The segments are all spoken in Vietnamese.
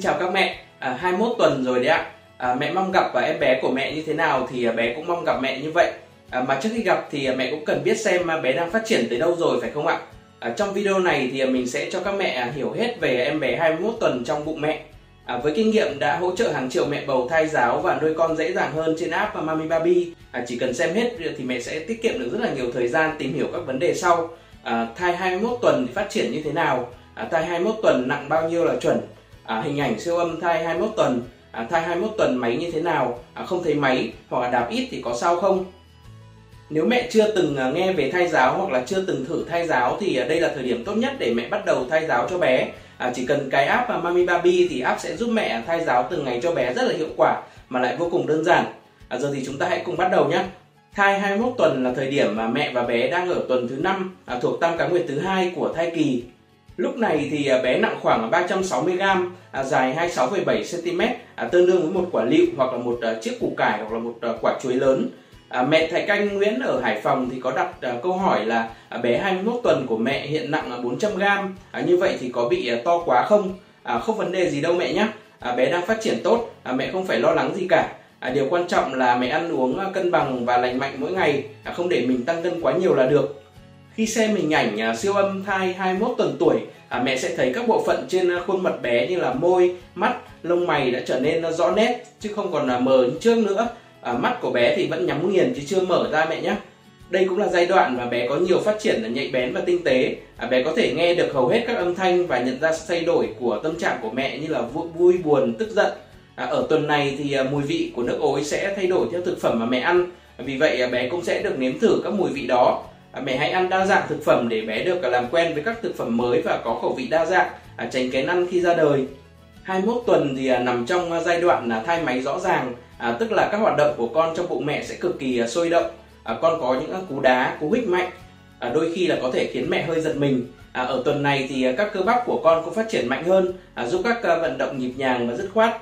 Xin chào các mẹ, à, 21 tuần rồi đấy ạ. À, mẹ mong gặp và em bé của mẹ như thế nào thì à, bé cũng mong gặp mẹ như vậy. À, mà trước khi gặp thì à, mẹ cũng cần biết xem à, bé đang phát triển tới đâu rồi phải không ạ? À, trong video này thì mình sẽ cho các mẹ hiểu hết về em bé 21 tuần trong bụng mẹ. À, với kinh nghiệm đã hỗ trợ hàng triệu mẹ bầu thai giáo và nuôi con dễ dàng hơn trên app Mami Baby, à, chỉ cần xem hết thì mẹ sẽ tiết kiệm được rất là nhiều thời gian tìm hiểu các vấn đề sau. À, thai 21 tuần thì phát triển như thế nào? À, thai 21 tuần nặng bao nhiêu là chuẩn? À, hình ảnh siêu âm thai 21 tuần. À, thai 21 tuần máy như thế nào? À, không thấy máy hoặc là đạp ít thì có sao không? Nếu mẹ chưa từng à, nghe về thai giáo hoặc là chưa từng thử thai giáo thì à, đây là thời điểm tốt nhất để mẹ bắt đầu thai giáo cho bé. À, chỉ cần cái app à, Mami Baby thì app sẽ giúp mẹ thai giáo từng ngày cho bé rất là hiệu quả mà lại vô cùng đơn giản. À, giờ thì chúng ta hãy cùng bắt đầu nhé. Thai 21 tuần là thời điểm mà mẹ và bé đang ở tuần thứ năm à, thuộc tam cá nguyệt thứ hai của thai kỳ. Lúc này thì à, bé nặng khoảng 360 g, à, dài 26,7 cm, à, tương đương với một quả lựu hoặc là một chiếc củ cải hoặc là một quả chuối lớn. Mẹ Thái Canh Nguyễn ở Hải Phòng thì có đặt câu hỏi là bé 21 tuần của mẹ hiện nặng 400 g, như vậy thì có bị to quá không? Không vấn đề gì đâu mẹ nhé. Bé đang phát triển tốt, mẹ không phải lo lắng gì cả. Điều quan trọng là mẹ ăn uống cân bằng và lành mạnh mỗi ngày, không để mình tăng cân quá nhiều là được. Khi xem hình ảnh à, siêu âm thai 21 tuần tuổi, à, mẹ sẽ thấy các bộ phận trên à, khuôn mặt bé như là môi, mắt, lông mày đã trở nên à, rõ nét chứ không còn là mờ như trước nữa. À, mắt của bé thì vẫn nhắm nghiền chứ chưa mở ra mẹ nhé. Đây cũng là giai đoạn mà bé có nhiều phát triển là nhạy bén và tinh tế. À, bé có thể nghe được hầu hết các âm thanh và nhận ra sự thay đổi của tâm trạng của mẹ như là vui, buồn, tức giận. À, ở tuần này thì mùi vị của nước ối sẽ thay đổi theo thực phẩm mà mẹ ăn. Vì vậy bé cũng sẽ được nếm thử các mùi vị đó À, mẹ hãy ăn đa dạng thực phẩm để bé được làm quen với các thực phẩm mới và có khẩu vị đa dạng, à, tránh kén ăn khi ra đời. 21 tuần thì à, nằm trong à, giai đoạn là thai máy rõ ràng, à, tức là các hoạt động của con trong bụng mẹ sẽ cực kỳ à, sôi động. con có những cú đá, cú hích mạnh, đôi khi là có thể khiến mẹ hơi giật mình. ở tuần này thì các cơ bắp của con cũng phát triển mạnh hơn, giúp các vận động nhịp nhàng và dứt khoát.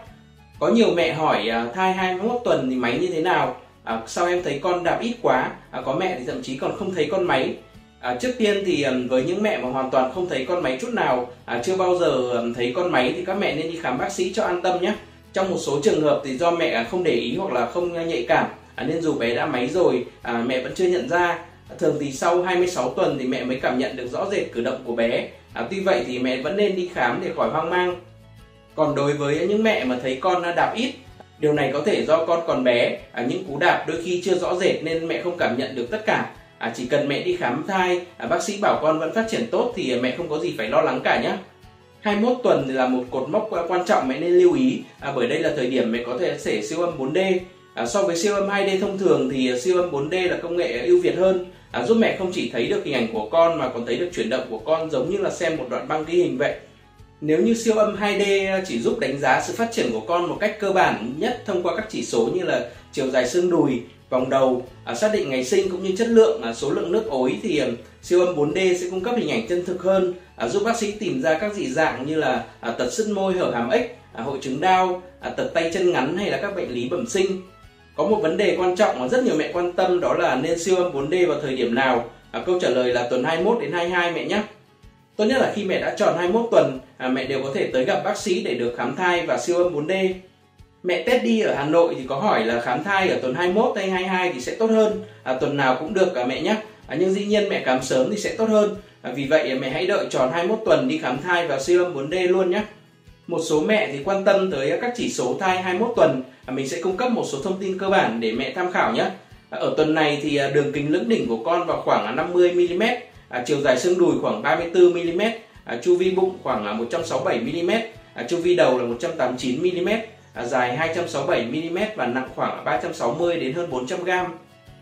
Có nhiều mẹ hỏi thai 21 tuần thì máy như thế nào? À, sau em thấy con đạp ít quá à, có mẹ thì thậm chí còn không thấy con máy. À, trước tiên thì với những mẹ mà hoàn toàn không thấy con máy chút nào à, chưa bao giờ thấy con máy thì các mẹ nên đi khám bác sĩ cho an tâm nhé. Trong một số trường hợp thì do mẹ không để ý hoặc là không à, nhạy cảm à, nên dù bé đã máy rồi à, mẹ vẫn chưa nhận ra. Thường thì sau 26 tuần thì mẹ mới cảm nhận được rõ rệt cử động của bé. À, tuy vậy thì mẹ vẫn nên đi khám để khỏi hoang mang. Còn đối với những mẹ mà thấy con à, đạp ít Điều này có thể do con còn bé, à, những cú đạp đôi khi chưa rõ rệt nên mẹ không cảm nhận được tất cả. À, chỉ cần mẹ đi khám thai, à, bác sĩ bảo con vẫn phát triển tốt thì mẹ không có gì phải lo lắng cả nhé. 21 tuần là một cột mốc quan trọng mẹ nên lưu ý à, bởi đây là thời điểm mẹ có thể sẽ siêu âm 4D. À, so với siêu âm 2D thông thường thì siêu âm 4D là công nghệ ưu việt hơn, à, giúp mẹ không chỉ thấy được hình ảnh của con mà còn thấy được chuyển động của con giống như là xem một đoạn băng ghi hình vậy. Nếu như siêu âm 2D chỉ giúp đánh giá sự phát triển của con một cách cơ bản nhất thông qua các chỉ số như là chiều dài xương đùi, vòng đầu, à, xác định ngày sinh cũng như chất lượng, à, số lượng nước ối thì à, siêu âm 4D sẽ cung cấp hình ảnh chân thực hơn, à, giúp bác sĩ tìm ra các dị dạng như là à, tật sứt môi hở hàm ếch, à, hội chứng đau, à, tật tay chân ngắn hay là các bệnh lý bẩm sinh. Có một vấn đề quan trọng mà rất nhiều mẹ quan tâm đó là nên siêu âm 4D vào thời điểm nào? À, câu trả lời là tuần 21 đến 22 mẹ nhé. Tốt nhất là khi mẹ đã tròn 21 tuần, à, mẹ đều có thể tới gặp bác sĩ để được khám thai và siêu âm 4D. Mẹ Tết đi ở Hà Nội thì có hỏi là khám thai ở tuần 21 hay 22 thì sẽ tốt hơn, à, tuần nào cũng được cả mẹ nhé. À, nhưng dĩ nhiên mẹ khám sớm thì sẽ tốt hơn. À, vì vậy mẹ hãy đợi tròn 21 tuần đi khám thai và siêu âm 4D luôn nhé. Một số mẹ thì quan tâm tới các chỉ số thai 21 tuần, à, mình sẽ cung cấp một số thông tin cơ bản để mẹ tham khảo nhé. À, ở tuần này thì à, đường kính lưỡng đỉnh của con vào khoảng 50 mm à, chiều dài xương đùi khoảng 34 mm, à, chu vi bụng khoảng 167 mm, à, chu vi đầu là 189 mm, à, dài 267 mm và nặng khoảng 360 đến hơn 400 g.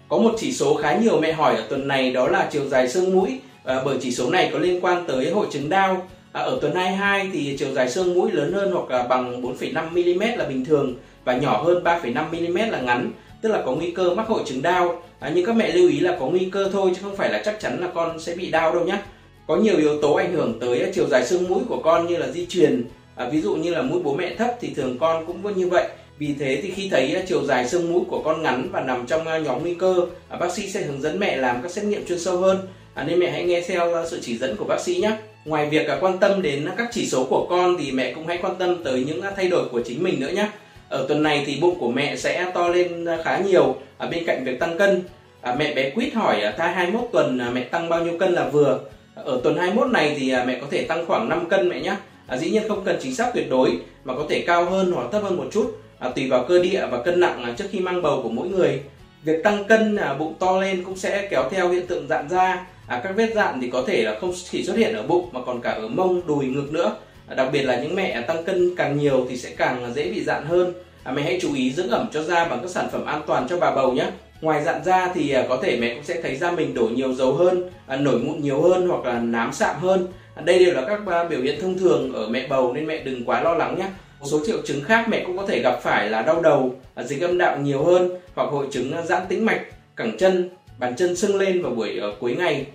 Có một chỉ số khá nhiều mẹ hỏi ở tuần này đó là chiều dài xương mũi, à, bởi chỉ số này có liên quan tới hội chứng đau. À, ở tuần 22 thì chiều dài xương mũi lớn hơn hoặc là bằng 4,5 mm là bình thường và nhỏ hơn 3,5 mm là ngắn tức là có nguy cơ mắc hội chứng đau. À, nhưng các mẹ lưu ý là có nguy cơ thôi chứ không phải là chắc chắn là con sẽ bị đau đâu nhé có nhiều yếu tố ảnh hưởng tới ờ, chiều dài xương mũi của con như là di truyền à, ví dụ như là mũi bố mẹ thấp thì thường con cũng có như vậy. Vì thế thì khi thấy ờ, chiều dài xương mũi của con ngắn và nằm trong nhóm nguy cơ, à, bác sĩ sẽ hướng dẫn mẹ làm các xét nghiệm chuyên sâu hơn. à, nên mẹ hãy nghe theo sự chỉ dẫn của bác sĩ nhé ngoài việc quan tâm đến các chỉ số của con thì mẹ cũng hãy quan tâm tới những thay đổi của chính mình nữa nhé ở tuần này thì bụng của mẹ sẽ to lên khá nhiều. Ở bên cạnh việc tăng cân à, mẹ bé quýt hỏi à, thai 21 tuần à, mẹ tăng bao nhiêu cân là vừa? Ở tuần 21 này thì à, mẹ có thể tăng khoảng 5 cân mẹ nhé à, dĩ nhiên không cần chính xác tuyệt đối mà có thể cao hơn hoặc thấp hơn một chút. À, tùy vào cơ địa và cân nặng trước khi mang bầu của mỗi người. Việc tăng cân à, bụng to lên cũng sẽ kéo theo hiện tượng dạn da. À, các vết dạn thì có thể là không chỉ xuất hiện ở bụng mà còn cả ở mông đùi ngực nữa đặc biệt là những mẹ tăng cân càng nhiều thì sẽ càng dễ bị dạn hơn. À, mẹ hãy chú ý dưỡng ẩm cho da bằng các sản phẩm an toàn cho bà bầu nhé. Ngoài dạn da thì à, có thể mẹ cũng sẽ thấy da mình đổ nhiều dầu hơn à, nổi mụn nhiều hơn hoặc là nám sạm hơn. À, đây đều là các à, biểu hiện thông thường ở mẹ bầu nên mẹ đừng quá lo lắng nhé. Một số triệu chứng khác mẹ cũng có thể gặp phải là đau đầu à, dịch âm đạo nhiều hơn hoặc hội chứng à, giãn tĩnh mạch cẳng chân bàn chân sưng lên vào buổi ờ, cuối ngày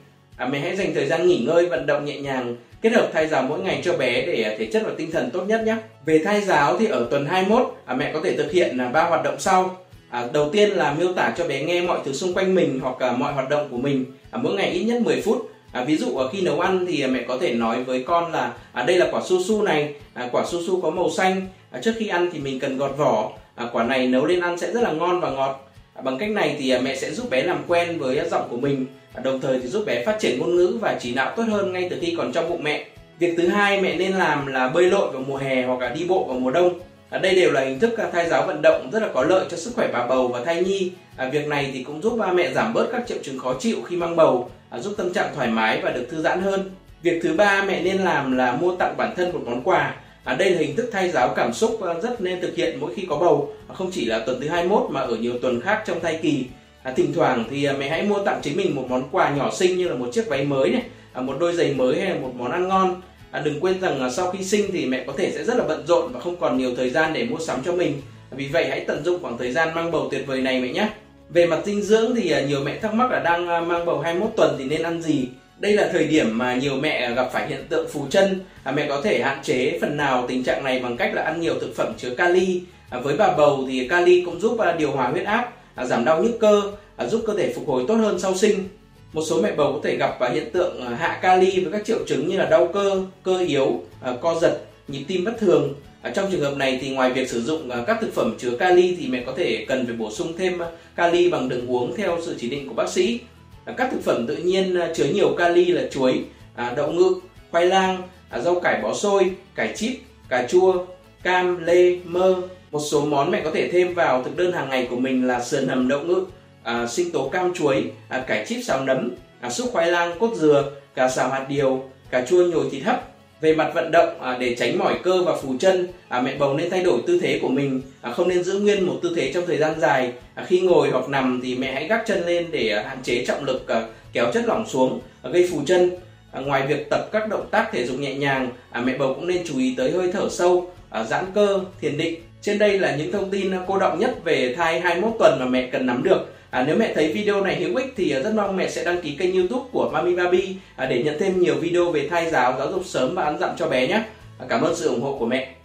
à, mẹ hãy dành thời gian nghỉ ngơi vận động nhẹ nhàng kết hợp thai giáo mỗi ngày cho bé để à, thể chất và tinh thần tốt nhất nhé về thai giáo thì ở tuần 21 à, mẹ có thể thực hiện là ba hoạt động sau à, đầu tiên là miêu tả cho bé nghe mọi thứ xung quanh mình hoặc là mọi hoạt động của mình à, mỗi ngày ít nhất 10 phút À, ví dụ à, khi nấu ăn thì à, mẹ có thể nói với con là à, đây là quả su su này, à, quả su su có màu xanh. À, trước khi ăn thì mình cần gọt vỏ. À, quả này nấu lên ăn sẽ rất là ngon và ngọt. Bằng cách này thì à, mẹ sẽ giúp bé làm quen với giọng của mình, đồng thời thì giúp bé phát triển ngôn ngữ và trí não tốt hơn ngay từ khi còn trong bụng mẹ. Việc thứ hai mẹ nên làm là bơi lội vào mùa hè hoặc là đi bộ vào mùa đông. À, đây đều là hình thức à, thai giáo vận động rất là có lợi cho sức khỏe bà bầu và thai nhi. Việc này thì cũng giúp ba mẹ giảm bớt các triệu chứng khó chịu khi mang bầu giúp tâm trạng thoải mái và được thư giãn hơn. Việc thứ ba mẹ nên làm là mua tặng bản thân một món quà. À, đây là hình thức thay giáo cảm xúc ờ, rất nên thực hiện mỗi khi có bầu, à, không chỉ là tuần thứ 21 mà ở nhiều tuần khác trong thai kỳ. À, thỉnh thoảng thì à, mẹ hãy mua tặng chính mình một món quà nhỏ xinh như là một chiếc váy mới này, à, một đôi giày mới hay là một món ăn ngon. À, đừng quên rằng sau khi sinh thì mẹ có thể sẽ rất là bận rộn và không còn nhiều thời gian để mua sắm cho mình. Vì vậy hãy tận dụng khoảng thời gian mang bầu tuyệt vời này mẹ nhé. Về mặt dinh dưỡng thì nhiều mẹ thắc mắc là đang mang bầu 21 tuần thì nên ăn gì? Đây là thời điểm mà nhiều mẹ gặp phải hiện tượng phù chân. À, mẹ có thể hạn chế phần nào tình trạng này bằng cách là ăn nhiều thực phẩm chứa kali. À, với bà bầu thì kali cũng giúp à, điều hòa huyết áp, à, giảm đau nhức cơ, giúp cơ thể phục hồi tốt hơn sau sinh. Một số mẹ bầu có thể gặp hiện tượng hạ kali với các triệu chứng như là đau cơ, cơ yếu, co giật, nhịp tim bất thường, À, trong trường hợp này thì ngoài việc sử dụng à, các thực phẩm chứa kali thì mẹ có thể cần phải bổ sung thêm kali bằng đường uống theo sự chỉ định của bác sĩ. Ờ, các thực phẩm tự nhiên ờ, chứa nhiều kali là chuối, à, đậu ngự, khoai lang, à, rau cải bó xôi, cải chip, cà chua, cam, lê, mơ. Một số món mẹ có thể thêm vào thực đơn hàng ngày của mình là sườn hầm đậu ngự, à, sinh tố cam chuối, cải chip xào nấm, uh, xúc khoai lang cốt dừa, cà xào hạt điều, cà chua nhồi thịt hấp về mặt vận động à, để tránh mỏi cơ và phù chân à, mẹ bầu nên thay đổi tư thế của mình à, không nên giữ nguyên một tư thế trong thời gian dài. À, khi ngồi hoặc nằm thì mẹ hãy gác chân lên để à, hạn chế trọng lực à, kéo chất lỏng xuống à, gây phù chân. À, ngoài việc tập các động tác thể dục nhẹ nhàng à, mẹ bầu cũng nên chú ý tới hơi thở sâu à, giãn cơ thiền định. Trên đây là những thông tin à, cô động nhất về thai 21 tuần mà mẹ cần nắm được. À, nếu mẹ thấy video này hữu ích thì à, rất mong mẹ sẽ đăng ký kênh youtube của Mami Baby à, để nhận thêm nhiều video về thai giáo, giáo dục sớm và ăn dặm cho bé nhé. À, cảm ơn sự ủng hộ của mẹ.